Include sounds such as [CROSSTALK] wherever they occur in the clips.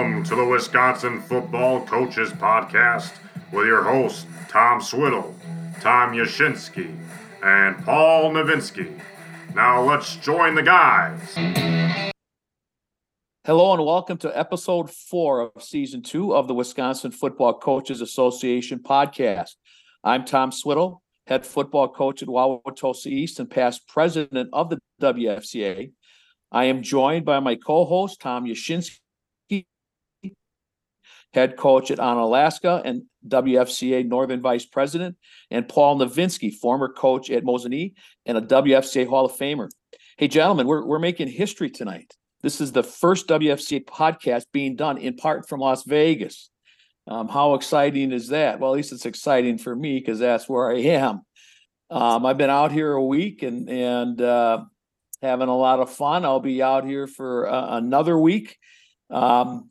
Welcome to the Wisconsin Football Coaches Podcast with your hosts, Tom Swiddle, Tom Yashinsky, and Paul Novinsky. Now let's join the guys. Hello and welcome to episode four of season two of the Wisconsin Football Coaches Association podcast. I'm Tom Swiddle, head football coach at Wauwatosa East and past president of the WFCA. I am joined by my co-host Tom Yashinsky, head coach at Onalaska and WFCA Northern Vice President, and Paul Novinsky, former coach at Mosinee and a WFCA Hall of Famer. Hey, gentlemen, we're, we're making history tonight. This is the first WFCA podcast being done in part from Las Vegas. Um, how exciting is that? Well, at least it's exciting for me because that's where I am. Um, I've been out here a week and and uh, having a lot of fun. I'll be out here for uh, another week. Um,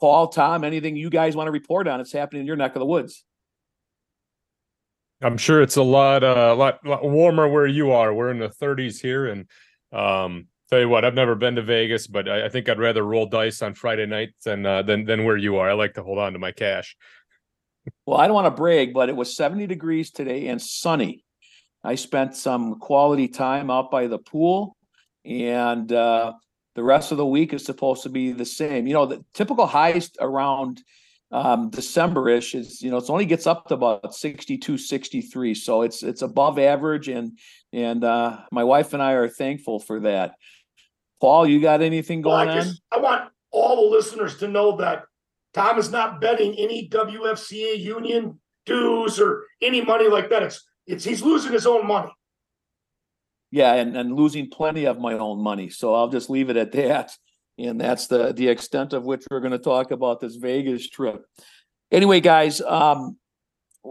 Paul, Tom, anything you guys want to report on? It's happening in your neck of the woods. I'm sure it's a lot, uh, lot, lot warmer where you are. We're in the 30s here, and um, tell you what, I've never been to Vegas, but I, I think I'd rather roll dice on Friday night than uh, than than where you are. I like to hold on to my cash. Well, I don't want to brag, but it was 70 degrees today and sunny. I spent some quality time out by the pool, and uh, the rest of the week is supposed to be the same. You know, the typical highs around um, December-ish is, you know, it only gets up to about 62, 63. So it's it's above average, and and uh, my wife and I are thankful for that. Paul, you got anything going Well, I on? I want all the listeners to know that Tom is not betting any WFCA union dues or any money like that. It's it's he's losing his own money. Yeah, and, and losing plenty of my own money. So I'll just leave it at that. And that's the the extent of which we're going to talk about this Vegas trip. Anyway, guys, um,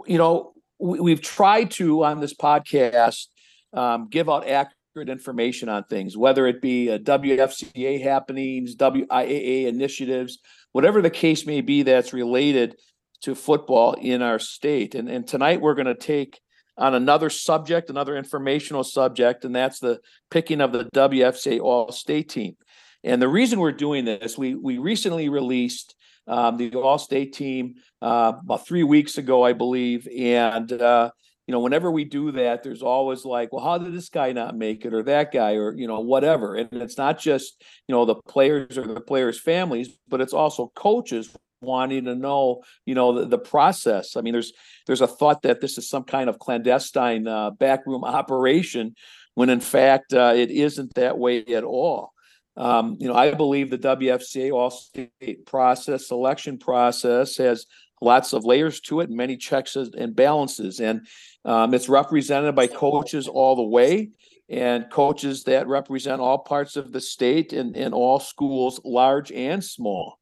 you know, we, we've tried to on this podcast um, give out accurate information on things, whether it be uh, WFCA happenings, WIAA initiatives, whatever the case may be that's related to football in our state. And and tonight we're going to take on another subject, another informational subject, and that's the picking of the WFCA All State team. And the reason we're doing this, we we recently released um, the All State team uh, about three weeks ago, I believe, and uh, you know, whenever we do that, there's always like, well, how did this guy not make it, or that guy, or you know, whatever. And it's not just you know the players or the players' families, but it's also coaches wanting to know, you know, the, the process. I mean, there's there's a thought that this is some kind of clandestine uh, backroom [LAUGHS] operation, when in fact uh, it isn't that way at all. Um, you know, I believe the WFCA All State process, selection process, has lots of layers to it, many checks and balances, and um, it's represented by coaches all the way, and coaches that represent all parts of the state and, and all schools, large and small.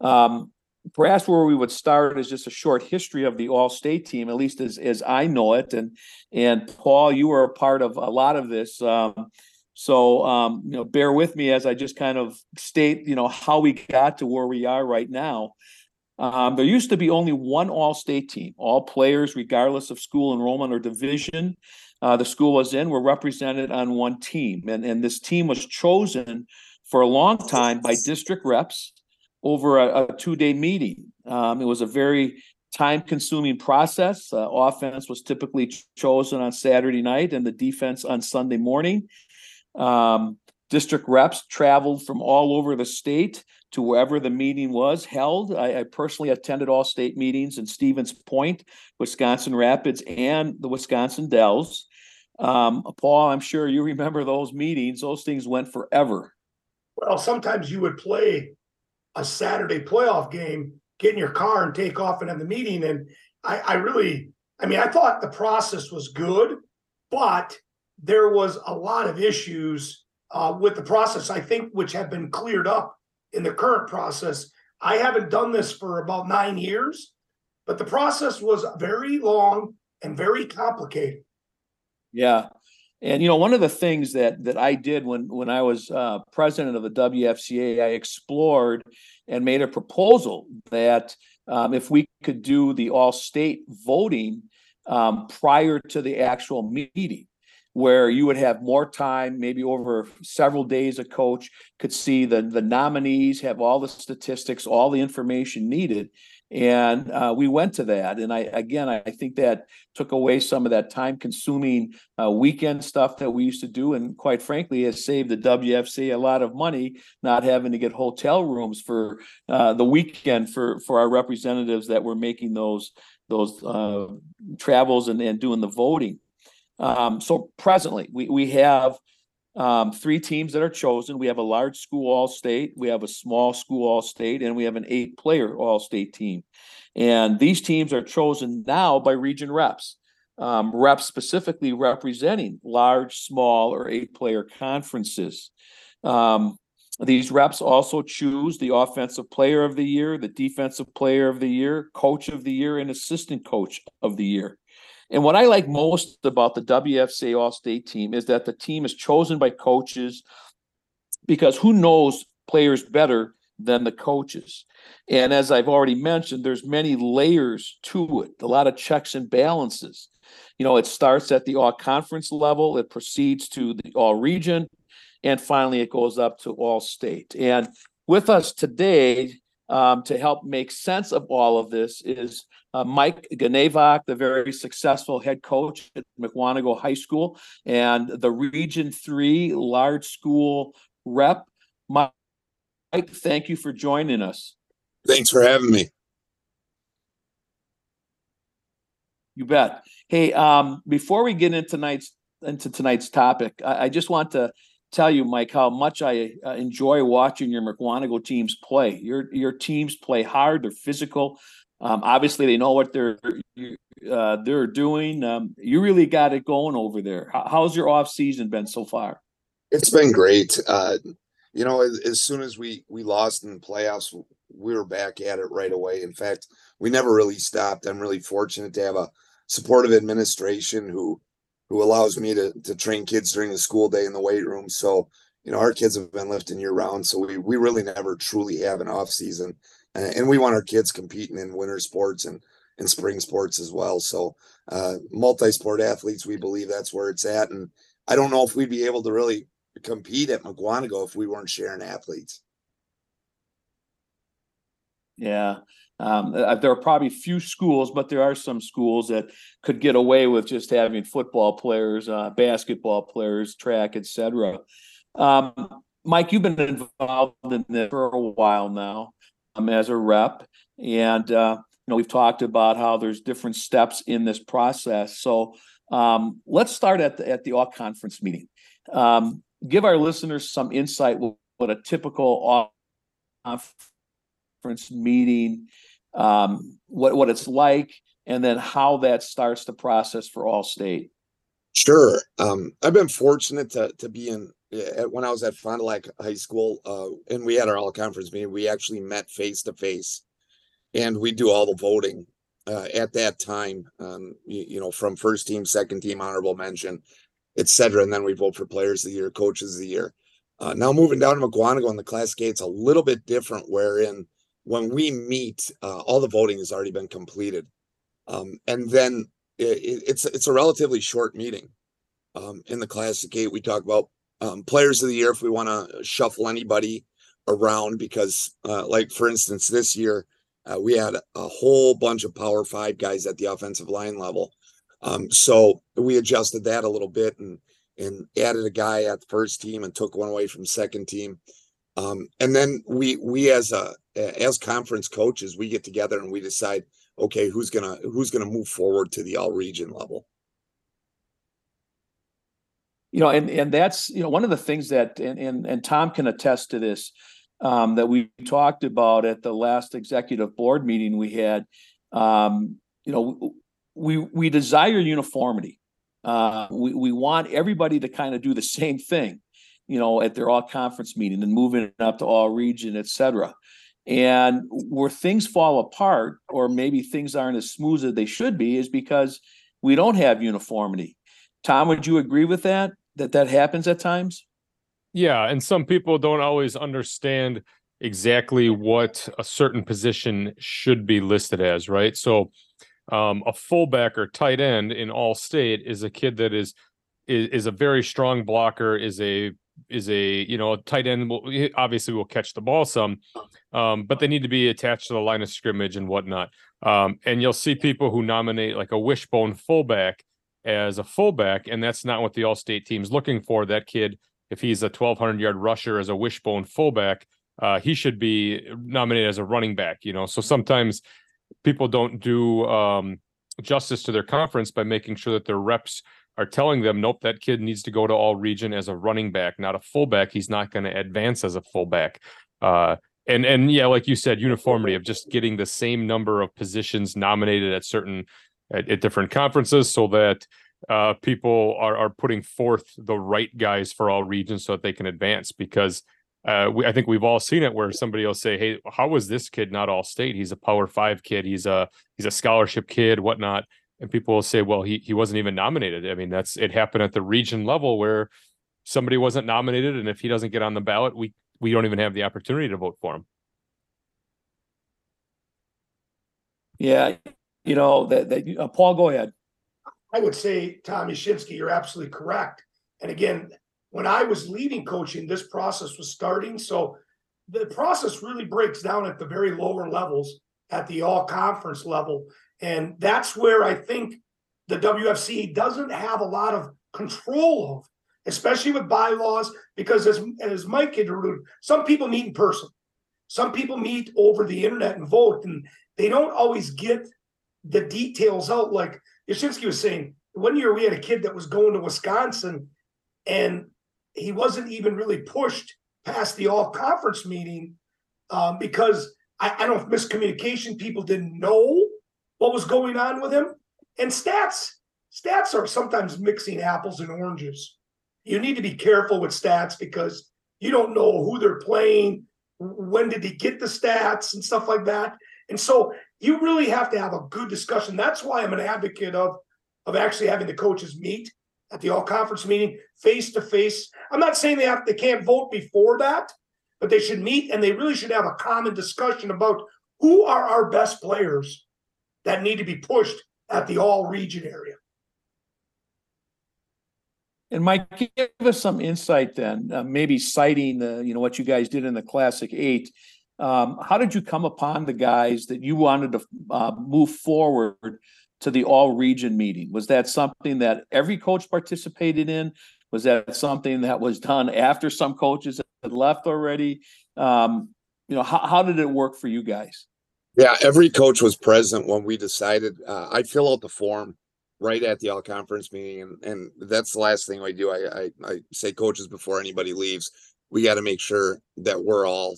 Um, perhaps where we would start is just a short history of the all-state team, at least as as I know it. And and Paul, you were a part of a lot of this. Um, so um, you know, bear with me as I just kind of state, you know, how we got to where we are right now. Um, there used to be only one all-state team. All players, regardless of school enrollment or division, uh, the school was in, were represented on one team, and and this team was chosen for a long time by district reps over a, a two-day meeting. Um, it was a very time-consuming process. Uh, offense was typically ch- chosen on Saturday night, and the defense on Sunday morning. Um, district reps traveled from all over the state to wherever the meeting was held. I, I personally attended all state meetings in Stevens Point, Wisconsin Rapids, and the Wisconsin Dells. Um, Paul, I'm sure you remember those meetings. Those things went forever. Well, sometimes you would play a Saturday playoff game, get in your car and take off and have the meeting. And I, I really, I mean, I thought the process was good, but there was a lot of issues uh, with the process, I think, which have been cleared up in the current process. I haven't done this for about nine years, but the process was very long and very complicated. Yeah. And you know, one of the things that that I did when when I was uh, president of the WFCA, I explored and made a proposal that um, if we could do the all-state voting um, prior to the actual meeting, where you would have more time, maybe over several days, a coach could see the, the nominees, have all the statistics, all the information needed. And uh, we went to that. And I, again, I think that took away some of that time consuming uh, weekend stuff that we used to do. And quite frankly, has saved the WFC a lot of money, not having to get hotel rooms for uh, the weekend for, for our representatives that were making those, those uh, travels and, and doing the voting. Um, so presently, we, we have um, three teams that are chosen. We have a large school all state, we have a small school all state, and we have an eight player all state team. And these teams are chosen now by region reps, um, reps specifically representing large, small, or eight player conferences. Um, these reps also choose the offensive player of the year, the defensive player of the year, coach of the year, and assistant coach of the year. And what I like most about the WFCA All State team is that the team is chosen by coaches because who knows players better than the coaches. And as I've already mentioned, there's many layers to it, a lot of checks and balances. You know, it starts at the all conference level, it proceeds to the all region, and finally it goes up to all state. And with us today um, to help make sense of all of this is uh, Mike Gnewuch, the very successful head coach at Mukwonago High School, and the Region 3 large school rep. Mike, thank you for joining us. Thanks for having me. You bet. Hey, um, before we get into tonight's into tonight's topic, I, I just want to tell you, Mike, how much I uh, enjoy watching your Mukwonago teams play. Your your teams play hard. They're physical. Um, obviously, they know what they're uh, they're doing. Um, you really got it going over there. How's your off season been so far? It's been great. Uh, you know, as, as, soon as we we lost in the playoffs, we were back at it right away. In fact, we never really stopped. I'm really fortunate to have a supportive administration who who allows me to to train kids during the school day in the weight room. So, you know, our kids have been lifting year round. So we we really never truly have an off season and we want our kids competing in winter sports and and spring sports as well. So uh, multi-sport athletes, we believe that's where it's at. And I don't know if we'd be able to really compete at Mukwonago if we weren't sharing athletes. Yeah. Um, uh, there are probably few schools, but there are some schools that could get away with just having football players, uh, basketball players, track, etc. Um, Mike, you've been involved in this for a while now um, as a rep. And, uh, you know, we've talked about how there's different steps in this process. So um, let's start at the, at the all conference meeting. Um, give our listeners some insight what, what a typical all conference meeting, um, what, what it's like, and then how that starts the process for all state. Sure. Um, I've been fortunate to to be in when I was at Fond du Lac High School, uh, and we had our all conference meeting. We actually met face to face, and we do all the voting uh, at that time. Um, you, you, know, from first team, second team, honorable mention, etc. And then we vote for players of the year, coaches of the year. Uh, now moving down to Mukwonago in the Classic, it's a little bit different. Wherein when we meet, uh, all the voting has already been completed, um, and then it, it's it's a relatively short meeting. Um, in the Classic Eight, we talk about um, players of the year if we want to shuffle anybody around because uh, like for instance this year uh, we had a whole bunch of power five guys at the offensive line level. Um, so we adjusted that a little bit and and added a guy at the first team and took one away from second team um, and then we we as a as conference coaches we get together and we decide okay who's gonna who's gonna move forward to the all region level you know, and and that's you know one of the things that and and, and Tom can attest to this um, that we talked about at the last executive board meeting we had. Um, you know, we we desire uniformity. Uh, we we want everybody to kind of do the same thing, you know, at their all conference meeting and moving up to all region, et cetera. And where things fall apart, or maybe things aren't as smooth as they should be, is because we don't have uniformity. Tom, would you agree with that? that that happens at times? Yeah, and some people don't always understand exactly what a certain position should be listed as, right? So, um, a fullback or tight end in all state is a kid that is is, is a very strong blocker, is a is a you know a tight end will obviously will catch the ball some, um, but they need to be attached to the line of scrimmage and whatnot. Um, and you'll see people who nominate like a wishbone fullback as a fullback, and that's not what the all-state team's looking for. That kid, if he's a 1,200 yard rusher as a wishbone fullback, uh, he should be nominated as a running back. You know, so sometimes people don't do um, justice to their conference by making sure that their reps are telling them, nope, that kid needs to go to all region as a running back, not a fullback. He's not going to advance as a fullback. Uh, and and yeah, like you said, uniformity of just getting the same number of positions nominated at certain at, at different conferences, so that uh, people are are putting forth the right guys for all regions so that they can advance. Because uh, we, I think we've all seen it where somebody will say, "Hey, how was this kid not all state? He's a Power Five kid. He's a he's a scholarship kid, whatnot." And people will say, "Well, he he wasn't even nominated." I mean, that's it happened at the region level where somebody wasn't nominated, and if he doesn't get on the ballot, we we don't even have the opportunity to vote for him. Yeah, you know that that uh, Paul, go ahead. I would say, Tom Yashinsky, you're absolutely correct. And again, when I was leading coaching, this process was starting. So the process really breaks down at the very lower levels, at the all conference level. And that's where I think the WFC doesn't have a lot of control of, especially with bylaws, because as, as Mike had alluded, some people meet in person. Some people meet over the internet and vote, and they don't always get the details out. Like Yashinsky was saying, one year we had a kid that was going to Wisconsin and he wasn't even really pushed past the all conference meeting um, because I, I, don't know if miscommunication, people didn't know what was going on with him. And stats, stats are sometimes mixing apples and oranges. You need to be careful with stats because you don't know who they're playing, when did he get the stats and stuff like that. And so you really have to have a good discussion. That's why I'm an advocate of of actually having the coaches meet at the all conference meeting face to face. I'm not saying they have they can't vote before that, but they should meet and they really should have a common discussion about who are our best players that need to be pushed at the all region area. And Mike, give us some insight then, uh, maybe citing the, you know, what you guys did in the Classic Eight. Um, how did you come upon the guys that you wanted to uh, move forward to the all region meeting? Was that something that every coach participated in? Was that something that was done after some coaches had left already? Um, you know, how, how did it work for you guys? Yeah, every coach was present when we decided. Uh, I fill out the form right at the all conference meeting, and, and that's the last thing I do. I, I, I say coaches before anybody leaves, we got to make sure that we're all,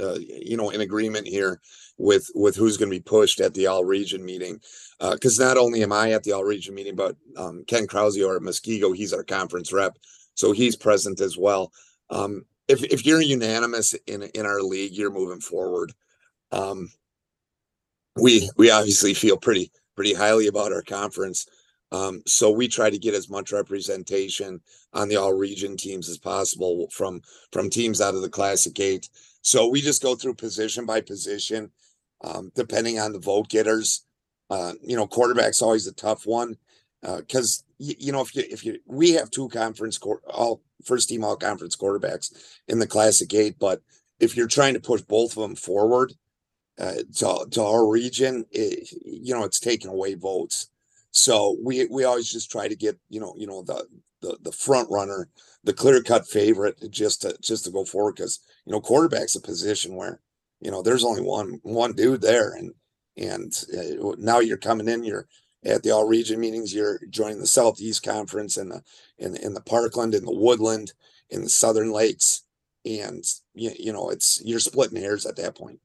uh, you know, in agreement here with with who's going to be pushed at the all region meeting. Because uh, not only am I at the all region meeting, but um, Ken Krause or at Muskego, he's our conference rep, so he's present as well. Um, if if you're unanimous in in our league, you're moving forward. Um, we we obviously feel pretty pretty highly about our conference. Um, so we try to get as much representation on the all region teams as possible from from teams out of the classic eight. So we just go through position by position, um, depending on the vote getters. Uh, you know, quarterback's always a tough one because uh, you, you know if you if you we have two conference all first team all conference quarterbacks in the classic eight, but if you're trying to push both of them forward to to our region, it, you know, it's taking away votes. So we we always just try to get you know you know the the the front runner, the clear cut favorite, just to just to go forward because you know quarterback's a position where you know there's only one one dude there and and uh, now you're coming in you're at the all region meetings you're joining the southeast conference and the in in the parkland in the woodland in the southern lakes and you, you know it's you're splitting hairs at that point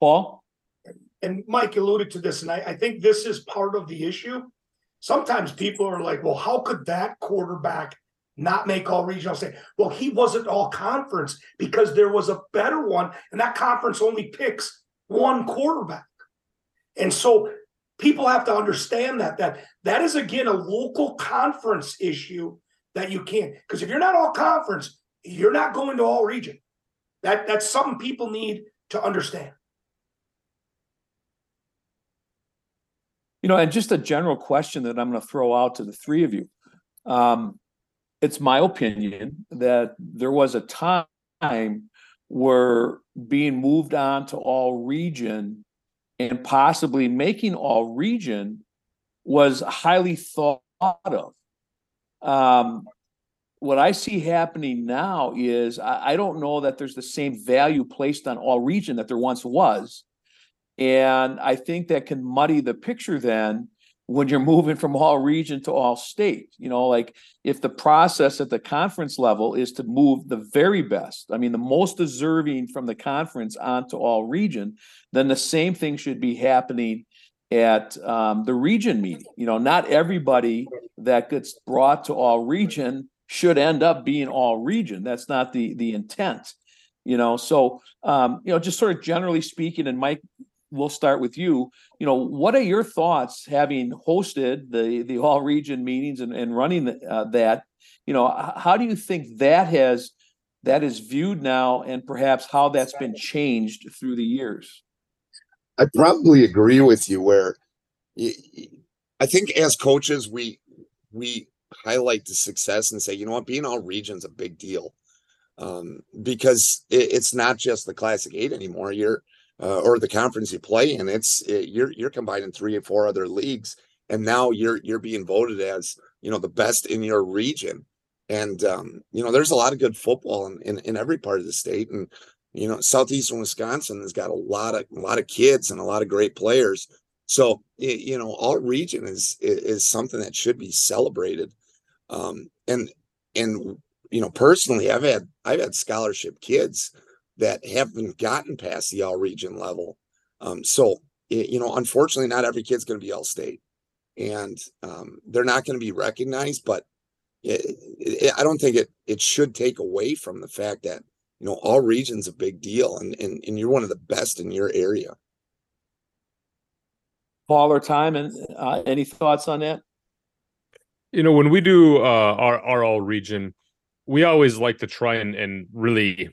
paul? And Mike alluded to this, and I, I think this is part of the issue. Sometimes people are like, well, how could that quarterback not make all regional say well he wasn't all conference because there was a better one and that conference only picks one quarterback. And so people have to understand that that that is again a local conference issue that you can't because if you're not all conference you're not going to all region. That that's something people need to understand You know, and just a general question that I'm going to throw out to the three of you. Um, it's my opinion that there was a time where being moved on to all region and possibly making all region was highly thought of. Um, what I see happening now is I, I don't know that there's the same value placed on all region that there once was. And I think that can muddy the picture then when you're moving from all region to all state. You know, like if the process at the conference level is to move the very best, I mean, the most deserving from the conference onto all region, then the same thing should be happening at um, the region meeting. You know, not everybody that gets brought to all region should end up being all region. That's not the the intent. You know, so um, you know, just sort of generally speaking, and Mike, we'll start with you. You know, what are your thoughts having hosted the the all region meetings and, and running uh, that? You know, how do you think that has that is viewed now, and perhaps how that's been changed through the years? I probably agree with you. Where I think as coaches, we we highlight the success and say, you know what, being all regions a big deal um, because it, it's not just the Classic Eight anymore. You're uh, or the conference you play in. It's it, you're you're combining three or four other leagues, and now you're you're being voted as you know the best in your region. And um, you know, there's a lot of good football in, in, in every part of the state, and you know, southeastern Wisconsin has got a lot of a lot of kids and a lot of great players. So you know, all region is is something that should be celebrated. Um, and and you know, personally, I've had I've had scholarship kids that haven't gotten past the all region level. Um, so, you know, unfortunately, not every kid's going to be all state and um, they're not going to be recognized, but it, it, I don't think it, it should take away from the fact that, you know, all regions a big deal and, and, and you're one of the best in your area. Paul or time and uh, any thoughts on that? You know, when we do uh, our, our all region, we always like to try and, and really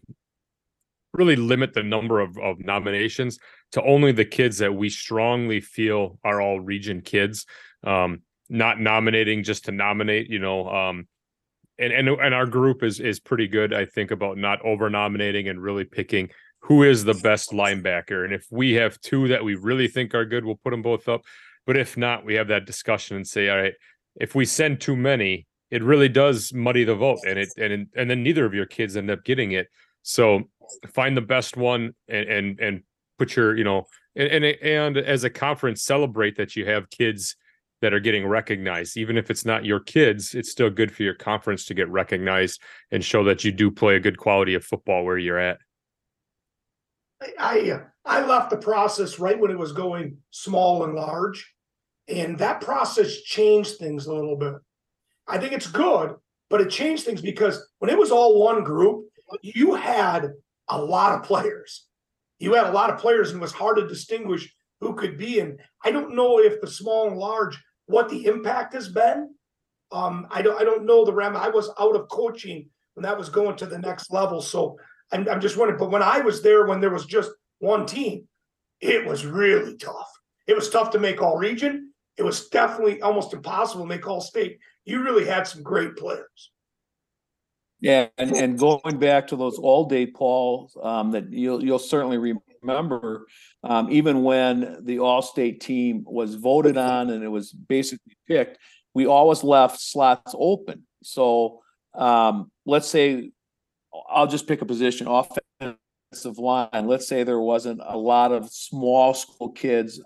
really limit the number of, of nominations to only the kids that we strongly feel are all region kids. Um, not nominating just to nominate, you know. Um, and and and our group is is pretty good, I think, about not over nominating and really picking who is the best linebacker. And if we have two that we really think are good, we'll put them both up. But if not, we have that discussion and say, all right, if we send too many, it really does muddy the vote, and it and and then neither of your kids end up getting it. So find the best one and and, and put your you know and, and and as a conference celebrate that you have kids that are getting recognized. Even if it's not your kids it's still good for your conference to get recognized and show that you do play a good quality of football where you're at. I i left the process right when it was going small and large and that process changed things a little bit. I think it's good but it changed things because when it was all one group you had a lot of players. You had a lot of players, and it was hard to distinguish who could be. And I don't know if the small and large what the impact has been. Um, I don't I don't know the ram. I was out of coaching when that was going to the next level. So I'm, I'm just wondering. But when I was there, when there was just one team, it was really tough. It was tough to make all region. It was definitely almost impossible to make all state. You really had some great players. Yeah, and, and going back to those all day Paul, um, that you'll you'll certainly remember, um, even when the all state team was voted on and it was basically picked, we always left slots open. So um, let's say I'll just pick a position offensive line. Let's say there wasn't a lot of small school kids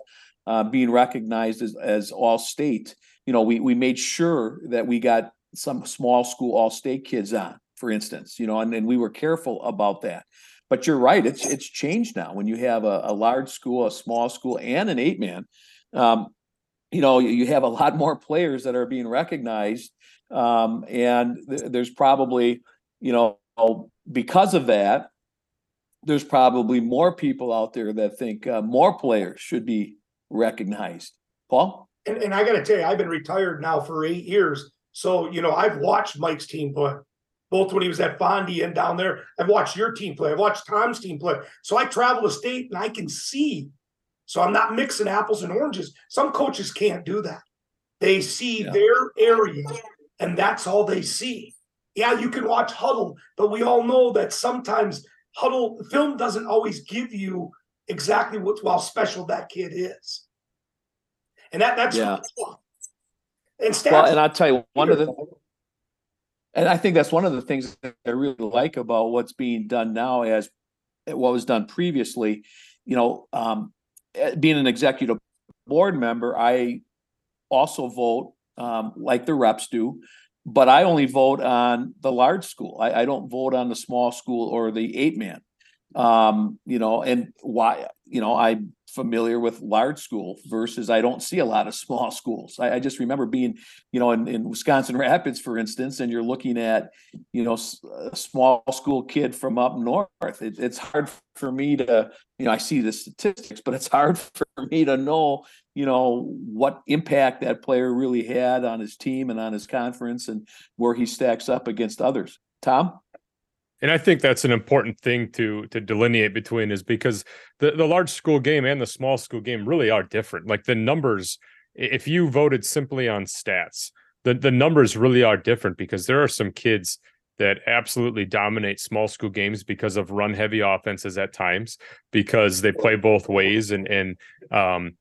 uh, being recognized as, as all state. You know, we we made sure that we got some small school all state kids on for instance, you know, and, and we were careful about that. But you're right, it's it's changed now. When you have a, a large school, a small school, and an eight man, um, you know, you have a lot more players that are being recognized, um, and th- there's probably, you know, because of that, there's probably more people out there that think uh, more players should be recognized. Paul, and, and I got to tell you, I've been retired now for eight years, so you know I've watched Mike's team play both when he was at Fondy and down there. I've watched your team play. I've watched Tom's team play. So I travel the state and I can see So I'm not mixing apples and oranges. Some coaches can't do that. They see Yeah. their area and that's all they see. Yeah, you can watch Hudl, but we all know that sometimes Hudl film doesn't always give you exactly what how special that kid is. And that that's Yeah. and stats. Well, and I'll tell you, one of the, and I think that's one of the things that I really like about what's being done now as what was done previously. You know, um, eh, being an executive board member, I also vote um, like the reps do, but I only vote on the large school. I, I don't vote on the small school or the eight man. Um, you know, and why, you know, I'm familiar with large school versus I don't see a lot of small schools. I, I just remember being, you know, in, in Wisconsin Rapids, for instance, and you're looking at, you know, a small school kid from up north. It, it's hard for me to, you know, I see the statistics, but it's [LAUGHS] hard for me to know, you know, what impact that player really had on his team and on his conference and where he stacks up against others. Tom? And I think that's an important thing to to delineate between is because the, the large school game and the small school game really are different. Like the numbers, if you voted simply on stats, the, the numbers really are different because there are some kids that absolutely dominate small school games because of run heavy offenses at times, because they play both ways and and um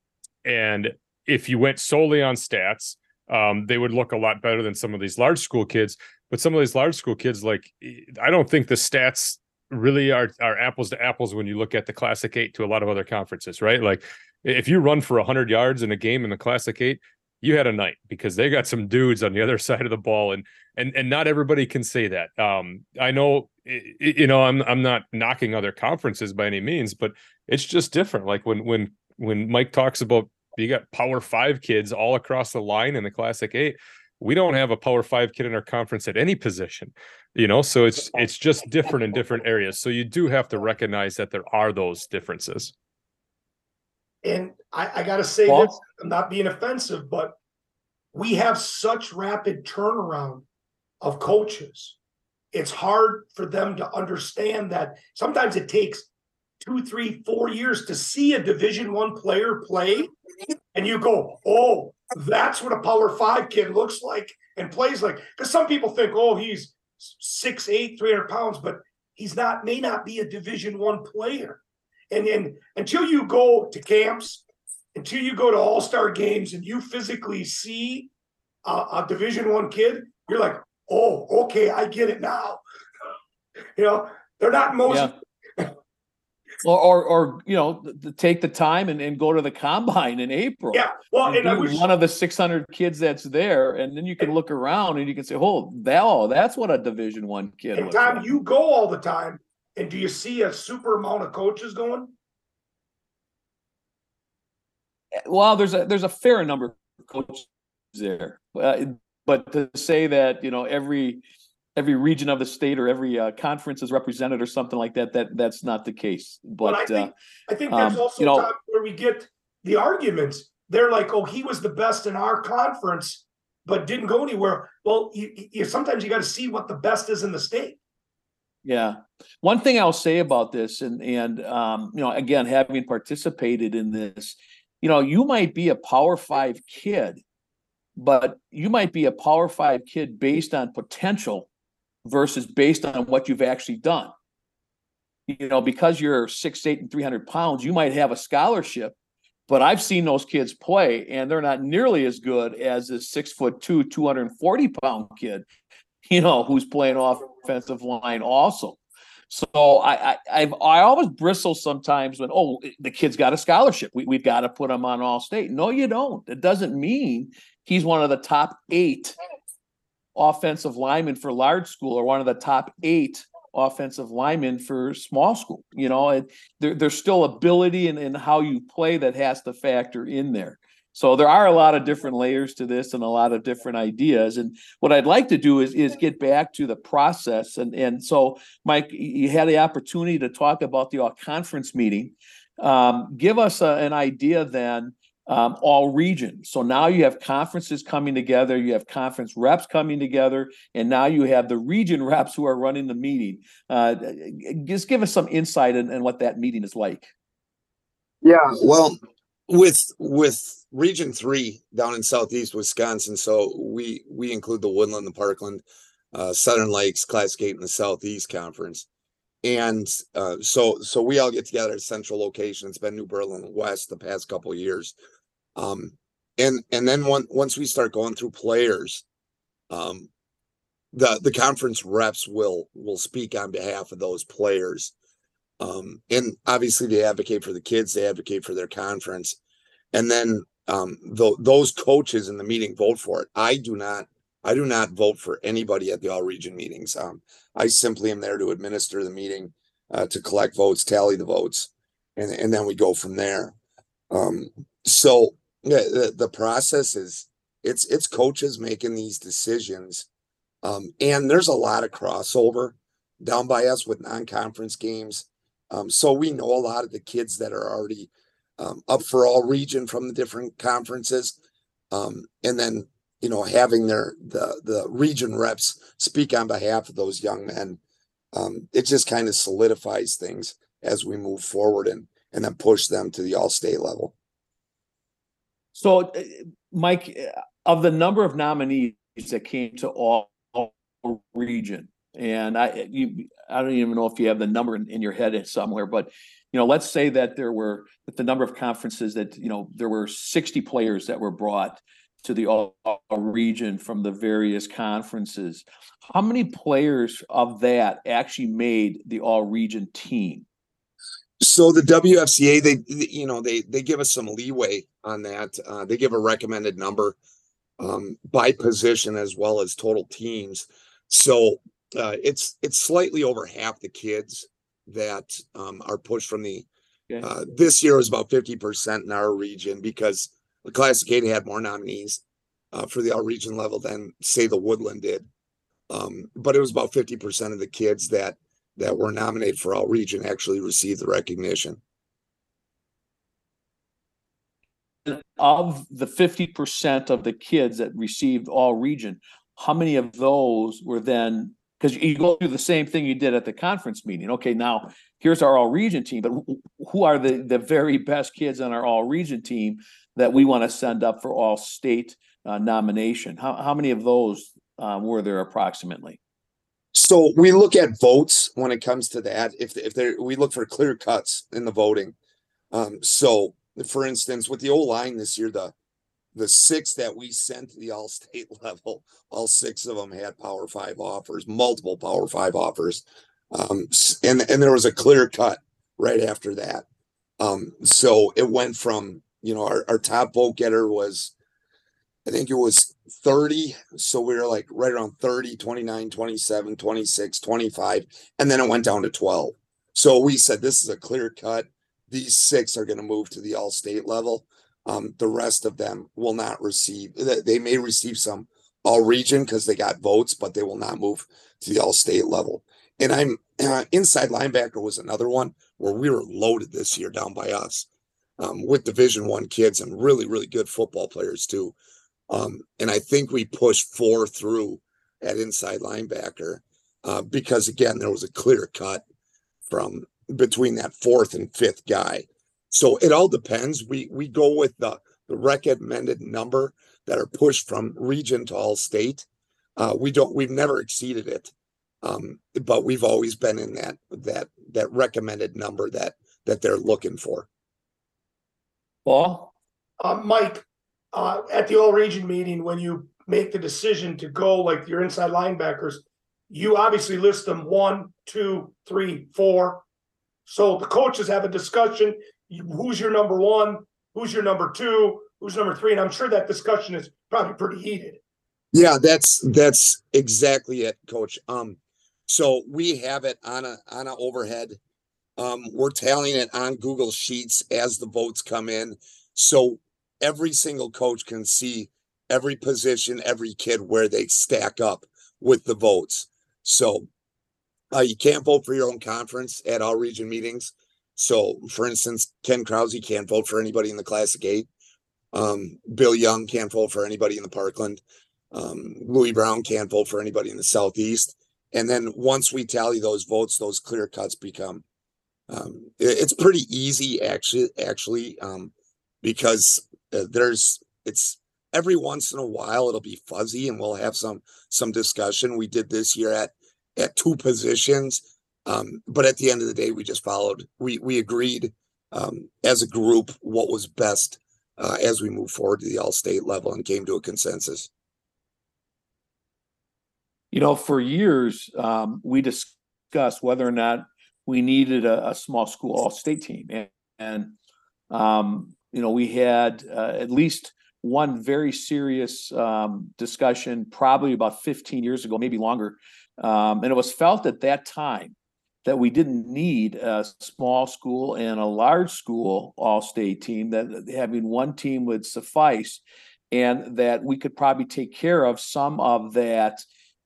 and if you went solely on stats, um, they would look a lot better than some of these large school kids but some of these large school kids like i don't think the stats really are are apples to apples when you look at the classic 8 to a lot of other conferences right? Like if you run for 100 yards in a game in the classic 8 you had a night because they got some dudes on the other [LAUGHS] side of the ball and and and not everybody can say that. Um i know you know i'm i'm not knocking other conferences by any means but it's just different. Like when when when mike talks about you got power 5 kids all across the line in the classic 8 we don't have a power five kid in our conference at any position you know so it's it's just different in different areas so you do have to recognize that there are those differences And I, I got to say Paul? this, I'm not being offensive, but we have such rapid turnaround of coaches. It's hard for them to understand that sometimes it takes two, three, four years to see a Division One player play, and you go, "Oh, that's what a Power Five kid looks like and plays like." Because some people think, "Oh, he's six, eight, three hundred pounds," but he's not. May not be a Division One player. And then until you go to camps, until you go to All Star games, and you physically see a, a Division One kid, you're like, "Oh, okay, I get it now." [LAUGHS] You know, they're not most. Yeah. Or, or, or, you know, take the time and, and go to the combine in April. Yeah, well, and and I one of the six hundred kids that's there, and then you can look around and you can say, "Oh, that, oh, that's what a Division One kid." And Tom, like." you go all the time, and do you see a super amount of coaches going? well, there's a there's a fair number of coaches there, uh, but to say that you know every every region of the state or every uh, conference is represented or something like that, that that's not the case. But I But uh, think I think that's um, also you know- where we get the arguments. They're like, "Oh, he was the best in our conference, but didn't go anywhere." Well, you, you sometimes you got to see what the best is in the state. Yeah. One thing I'll say about this and and um, you know, again, having participated in this, you know, you might be a power five kid, but you might be a power five kid based on potential versus based on what you've actually done. You know, because you're six, eight, and three hundred pounds, you might have a scholarship, but I've seen those kids play and they're not nearly as good as this six foot two, 240 pound kid [LAUGHS] you know, who's playing off offensive line also. So I, I I've I always bristle sometimes when oh the kid's got a scholarship we we've got to put him on all state. No, you don't. It doesn't mean he's one of the top eight offensive linemen for large school or one of the top eight offensive linemen for small school. You know, and there, there's still ability in, in how you play that has to factor in there. So there are a lot of different layers to this and a lot of different ideas. And what I'd like to do is is get back to the process. And and so, Mike, you had the opportunity to talk about the all conference meeting. Um, give us a, an idea then. Um, all regions. So now you have conferences coming together, you have conference reps coming together, and now you have the region [LAUGHS] reps who are running the meeting. Uh, just give us some insight in, in what that meeting is like. Yeah, well, with with region three down in southeast wisconsin so we we include the woodland the parkland uh, southern lakes eight in the southeast conference and uh, so so we all get together at central location it's been new berlin west the past couple years um and and then one, once we start going through players um the the conference reps will will speak on behalf of those players. Um, and obviously they advocate for the kids they advocate for their conference. And then um, th- those coaches in the meeting vote for it. I do not i do not vote for anybody at the all region meetings. Um, i simply am there to administer the meeting uh, to collect votes tally the votes and, and then we go from there. Um, so yeah, the, the process is it's it's coaches making these decisions um, and there's a lot of crossover down by us with non-conference games um, so we know a lot of the kids that are already um, up for all region from the different conferences. Um, and then, you know, having their the the region reps speak on behalf of those young men, um, it just kind of solidifies things as we move forward and and then push them to the all state level. So, uh, Mike, uh, of the number of nominees that came to all, region, and I you I don't even know if you have the number in, in your head somewhere, but you know, let's say that there were that the number of conferences that you know there were 60 players that were brought to the all, all region from the various conferences. How many players of that actually made the all region team? So the WFCA, they you know they they give us some leeway on that. Uh, they give a recommended number um, by position as well as total teams. So uh, it's it's slightly over half the kids that um, are pushed from the. Okay. Uh, this year was about fifty percent in our region because the Classic Eight had more nominees uh, for the all region level than say the Woodland did. Um, but it was about fifty percent of the kids that that were nominated for all region actually received the recognition. Of the fifty percent of the kids that received all region, how many of those were then because you go through the same thing you did at the conference meeting. Okay, now here's our all region team, but who are the the very best kids on our all region team that we want to send up for all state uh, nomination? How how many of those um, were there approximately? So we look at votes when it comes to that. If if there we look for clear cuts in the voting. Um, so for instance, with the O line this year, the the six that we sent to the all state [LAUGHS] level, all six of them had power five offers, multiple power five offers. Um, and, and there was a clear cut right after that. Um, so it went from, you know, our, our top vote getter was, I think it was 30. So we were like right around 30, 29, 27, 26, 25. And then it went down to 12. So we said, this is a clear cut. These six are going to move to the all state level. Um, the rest of them will not receive. They may receive some all region because they got votes, but they will not move to the all state level. And I'm uh, inside linebacker was another one where we were loaded this year down by us um, with Division One kids and really really good football players too. Um, and I think we pushed four through at inside linebacker uh, because again there was a clear cut from between that fourth and fifth guy. So it all depends. We we go with the the recommended number that are pushed from region to all state. Uh, we don't we've never exceeded it, um, but we've always been in that that that recommended number that that they're looking for. Paul, uh, Mike, uh, at the all region meeting when you make the decision to go like your inside linebackers, you obviously list them one, two, three, four. So the coaches have a discussion who's your number one, who's your number two, who's number three, and I'm sure that discussion is probably pretty heated. Yeah, that's that's exactly it, Coach. Um, so we have it on a on a overhead. Um, we're tallying it on Google Sheets as the votes come in, so every single coach can see every position, every kid where they stack up with the votes. So uh, you can't vote for your own conference at all region meetings. So, for instance, Ken Krause can't vote for anybody in the Classic Eight. Um, Bill Young can't vote for anybody in the Parkland. Um, Louis Brown can't vote for anybody in the Southeast. And then once we tally those votes, those clear cuts become. Um, it, it's pretty easy, actually. Actually, um, because uh, there's it's every once in a while it'll be fuzzy and we'll have some some discussion. We did this year at at two positions. Um, but at the end of the day, we just followed. We we agreed um, as a group what was best uh, as we move forward to the all state level and came to a consensus. You know, for years, um, we discussed whether or not we needed a, a small school all state team. And, and um, you know, we had uh, at least one very serious um, discussion probably about 15 years ago, maybe longer. Um, and it was felt at that time that we didn't need a small school and a large school all state team, that having one team would suffice, and that we could probably take care of some of that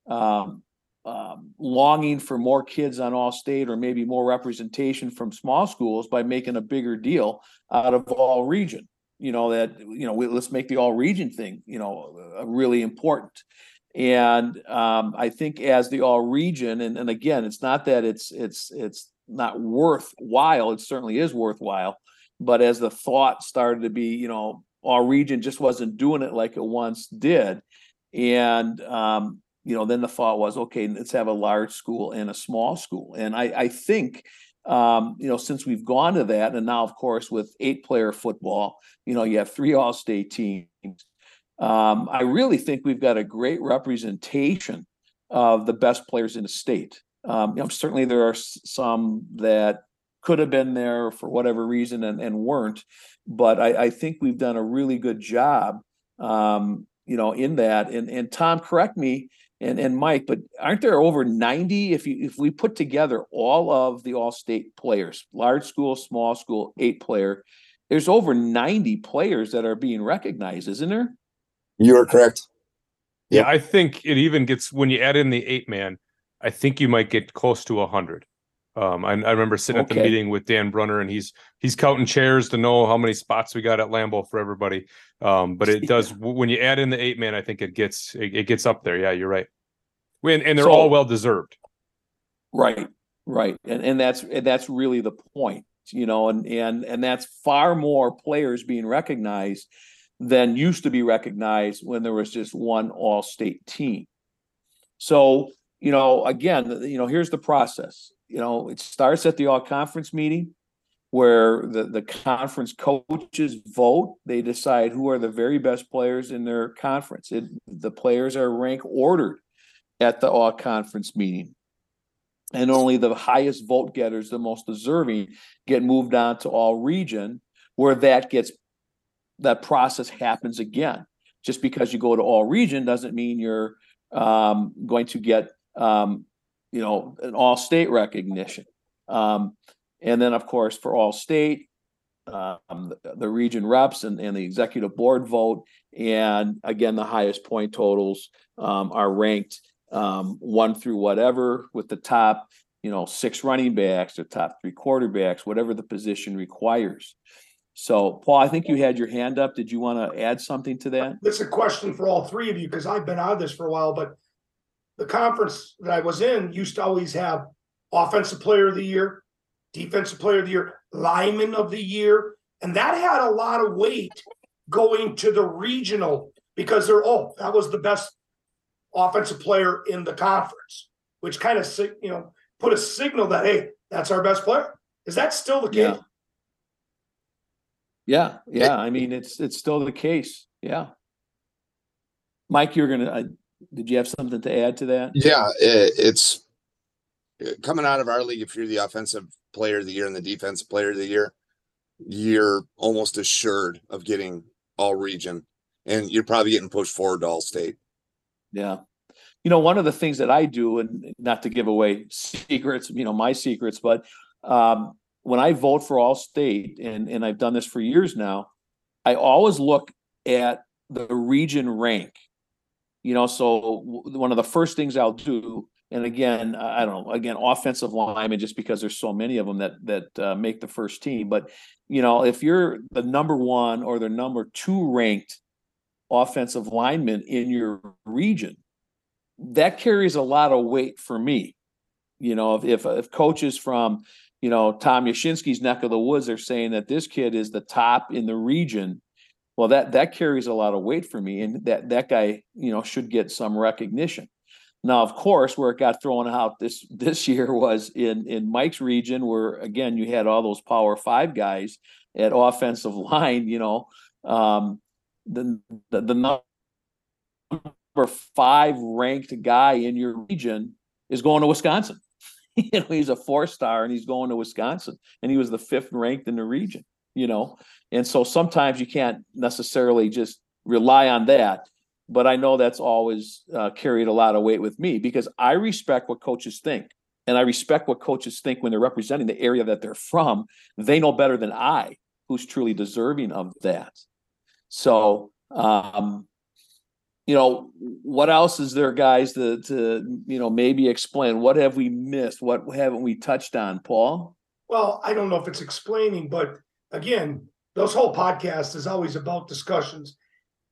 um, um, longing for more kids on all state or maybe more representation from small schools by making a bigger deal out of all region. You know that you know we, let's make the all region thing you know uh, really important. And um, i think as the all region and, and again it's not that it's it's it's not worthwhile it certainly is worthwhile but as the thought started to be you know all region just wasn't doing it like it once did. And um, you know, then the thought was, okay, let's have a large school and a small school. And I, I think, um, you know, since we've gone to that, and now, of course, with eight player football, you know, you have three all state teams. Um, I really think we've got a great representation of the best players in the state. Um, you know, certainly there are some that could have been there for whatever reason and, and weren't, but I, I think we've done a really good job, um, you know, in that. And and Tom, correct me and and Mike, but aren't there over 90 if you if we put together all of the all-state players, large school, small school, eight player, there's over 90 players that are being recognized, isn't there? You are correct. Yeah, I think it even gets when you add in the eight man, I think you might get close to a hundred. Um, I, I, remember sitting at the meeting with Dan Brunner, and he's he's counting chairs to know how many spots we got at Lambeau for everybody. Um, but it does [LAUGHS] when you add in the eight man, I think it gets it, it gets up there. Yeah, you're right. When and they're so, all well deserved. Right, right, and and that's and that's really the point, you know, and and and that's far more players being recognized than used to be recognized when there was just one all state team. So you know, again, you know, here's the process you know, it starts at the all conference meeting where the, the conference coaches vote. They decide who are the very best players in their conference. It, the players are rank ordered at the all conference meeting. And only the highest vote getters, the most deserving, get moved on to all region, where that gets that process happens again. Just because you go to all region doesn't mean you're um, going to get um, you know, an all state recognition. Um, and then, of course, for all state, um, the, the, region reps and, and the executive board vote. And again, the highest point totals um, are ranked um, one through whatever, with the top, you know, six running backs or top three quarterbacks, whatever the position requires. So, Paul, I think you had your hand up. Did you want to add something to that? Is a question for all three of you because I've been out of this for a while, but the conference that I was in used to always have offensive player of the year, defensive player of the year, lineman of the year. And that had a lot of weight going to the regional because they're, oh, that was the best offensive player in the conference, which kind of, you know, put a signal that, hey, that's our best player. Is that still the case? Yeah. Yeah. yeah. I mean, it's, it's still the case. Yeah. Mike, you're to, did you have something to add to that? Yeah, it, it's coming out of our league. If you're the offensive player of the year and the defensive player of the year, you're almost assured of getting all region, and you're probably getting pushed forward to all state. Yeah. You know, one of the things that I do, and not to give away secrets, you know, my secrets, but um, when I vote for all state, and, and I've done this for years now, I always look at the region rank you know, so one of the first things I'll do, and again, I don't know, again, offensive linemen, just because there's so many of them that that uh, make the first team. But you know, if you're the number one or the number two ranked offensive lineman in your region, that carries a lot of weight for me. You know, if if, if coaches from you know, Tom Yashinsky's neck of the woods are saying that this kid is the top in the region. Well, that that carries a lot of weight for me, and that that guy, you know, should get some recognition. Now, of course, where it got thrown out this [LAUGHS] this year was in in Mike's region, where again you had all those Power Five guys at offensive [LAUGHS] line. You know, um, the the, the number five ranked guy in your region is going to Wisconsin. [LAUGHS] you know, he's a four star and he's going to Wisconsin, and he was the fifth ranked in the region. You know, and so sometimes you can't necessarily just rely on that. But I know that's always uh, carried a lot of weight with me because I respect what coaches think. And I respect what coaches think when they're representing the area that they're from. They know better than I who's truly deserving of that. So, um, you know, what else is there, guys, to, to, you know, maybe explain? What have we missed? What haven't we touched on, Paul? Well, I don't know if it's explaining, but again, those whole podcast is always about discussions.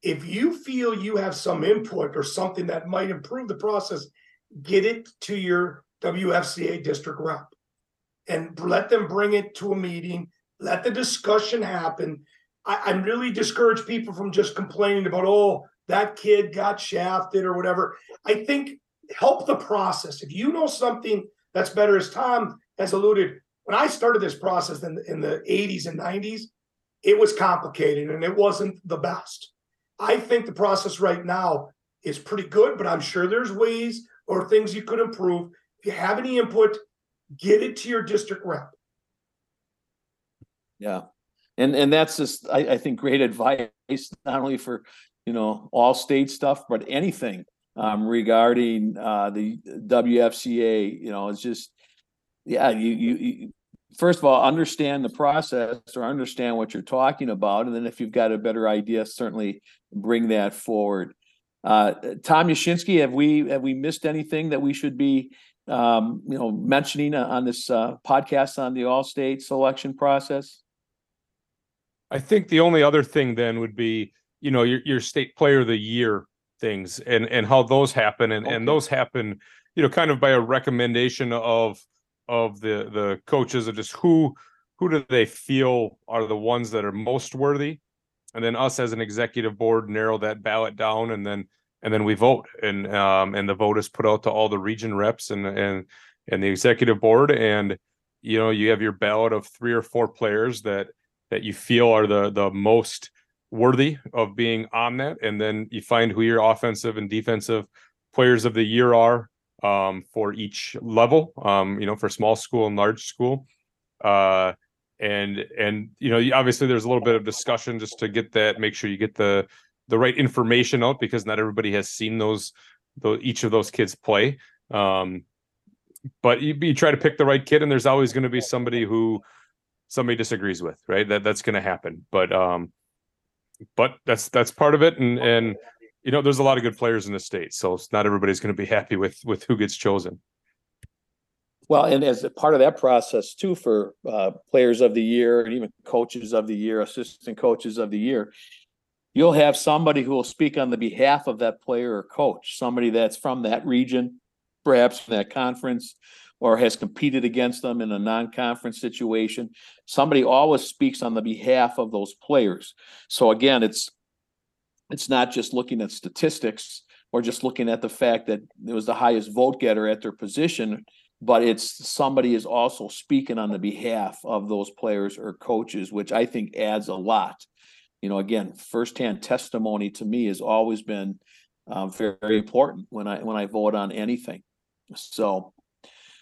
If you feel you have some input or something that might improve the process, get it to your WFCA district rep and let them bring it to a meeting. Let the discussion happen. I, I really discourage people from just complaining about, oh, that kid got shafted or whatever. I think help the process. If you know something that's better, as Tom has alluded, when I started this process in, in the 80s and 90s, it was complicated and it wasn't the best. I think the process right now is pretty good, but I'm sure there's ways or things you could improve. If you have any input, get it to your district rep. Yeah. And and that's just I, I think great advice, not only for you know all state stuff, but anything um, regarding uh, the WFCA. You know, it's just yeah, you, you you first of all understand the process or understand what you're talking about, and then if you've got a better idea, certainly bring that forward. Uh, Tom Yashinsky, have we have we missed anything that we should be um, you know mentioning on this uh, podcast on the all state selection process? I think the only other thing then would be, you know, your your state player of the year things and and how those happen and and those happen, you know, kind of by a recommendation of of the the coaches of just who who do they feel are the ones that are most worthy, and then us as an executive board narrow that ballot down and then and then we vote. And um and the vote is put out to all the region reps and and and the executive board. And you know you have your ballot of three or four players that that you feel are the the most worthy of being on that. And then you find who your offensive and defensive players of the year are um, for each level um, you know for small school and large school. Uh, and and you know obviously there's a little bit of discussion just to get that make sure you get the the right information out because not everybody has seen those those each of those kids play. Um but you, you try to pick the right kid and there's always going to be somebody who somebody disagrees with right? That that's going to happen. But um but that's that's part of it and and you know there's a lot of good players in the state so it's not everybody's going to be [LAUGHS] happy with with who gets chosen Well, and as a part of that process too, for uh, players of the year and even coaches of the year, assistant coaches of the year, you'll have somebody who will speak on the behalf of that player or coach, somebody that's from that region, perhaps from that conference, or has competed against them in a non-conference situation. Somebody always speaks on the behalf of those players. So again, it's it's not just looking at statistics or just looking at the fact that it was the highest vote getter at their position but it's somebody is also speaking on the behalf of those players or coaches, which I think adds a lot. You know, again, firsthand testimony to me has always been very, very important when I when I vote on anything. So,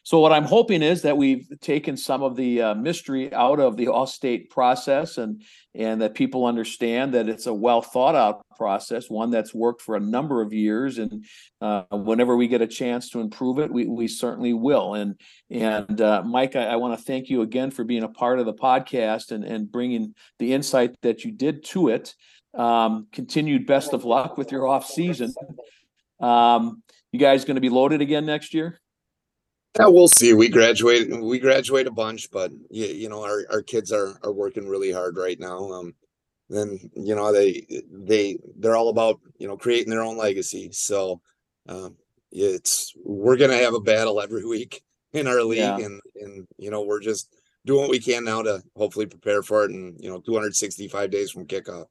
so what I'm hoping is that we've taken some of the uh, mystery out of the all-state process, and and that people understand that it's a well thought out process, one that's worked for a number of years, and uh, whenever we get a chance to improve it, we, we certainly will. And and uh, Mike, I, I want to thank you again for being a part of the podcast and and bringing the insight that you did to it. Um, continued best of luck with your off season. Um, you guys going to be loaded again next year? Yeah, we'll see. We graduate, we graduate a bunch, but you, you know, our, our kids are, are working really hard right now. Um, then, you know, they, they, they're all about, you know, creating their own legacy. So, um, it's, we're going to have a battle every [LAUGHS] week. in our league, Yeah. and and you know we're just doing what we can now to hopefully prepare for it. And you know, 265 days from kickoff.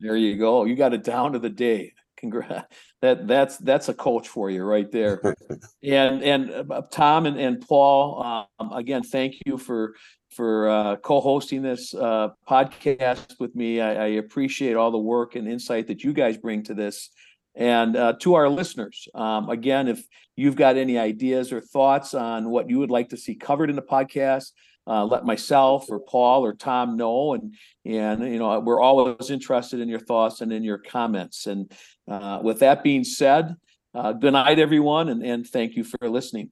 There you go. You got it down to the day. Congrats. [LAUGHS] That that's that's a coach for you right there. [LAUGHS] and and uh, Tom and, and Paul, um, again, thank you for for uh, co-hosting this uh, podcast with me. I, I appreciate all the work and insight that you guys bring to this. And uh, to our listeners, um, again, if you've got any ideas or thoughts on what you would like to see covered in the podcast, uh, let myself or Paul or Tom know. And and you know we're always interested in your thoughts and in your comments. And uh, with that being said, uh, good night, everyone, and, and thank you for listening.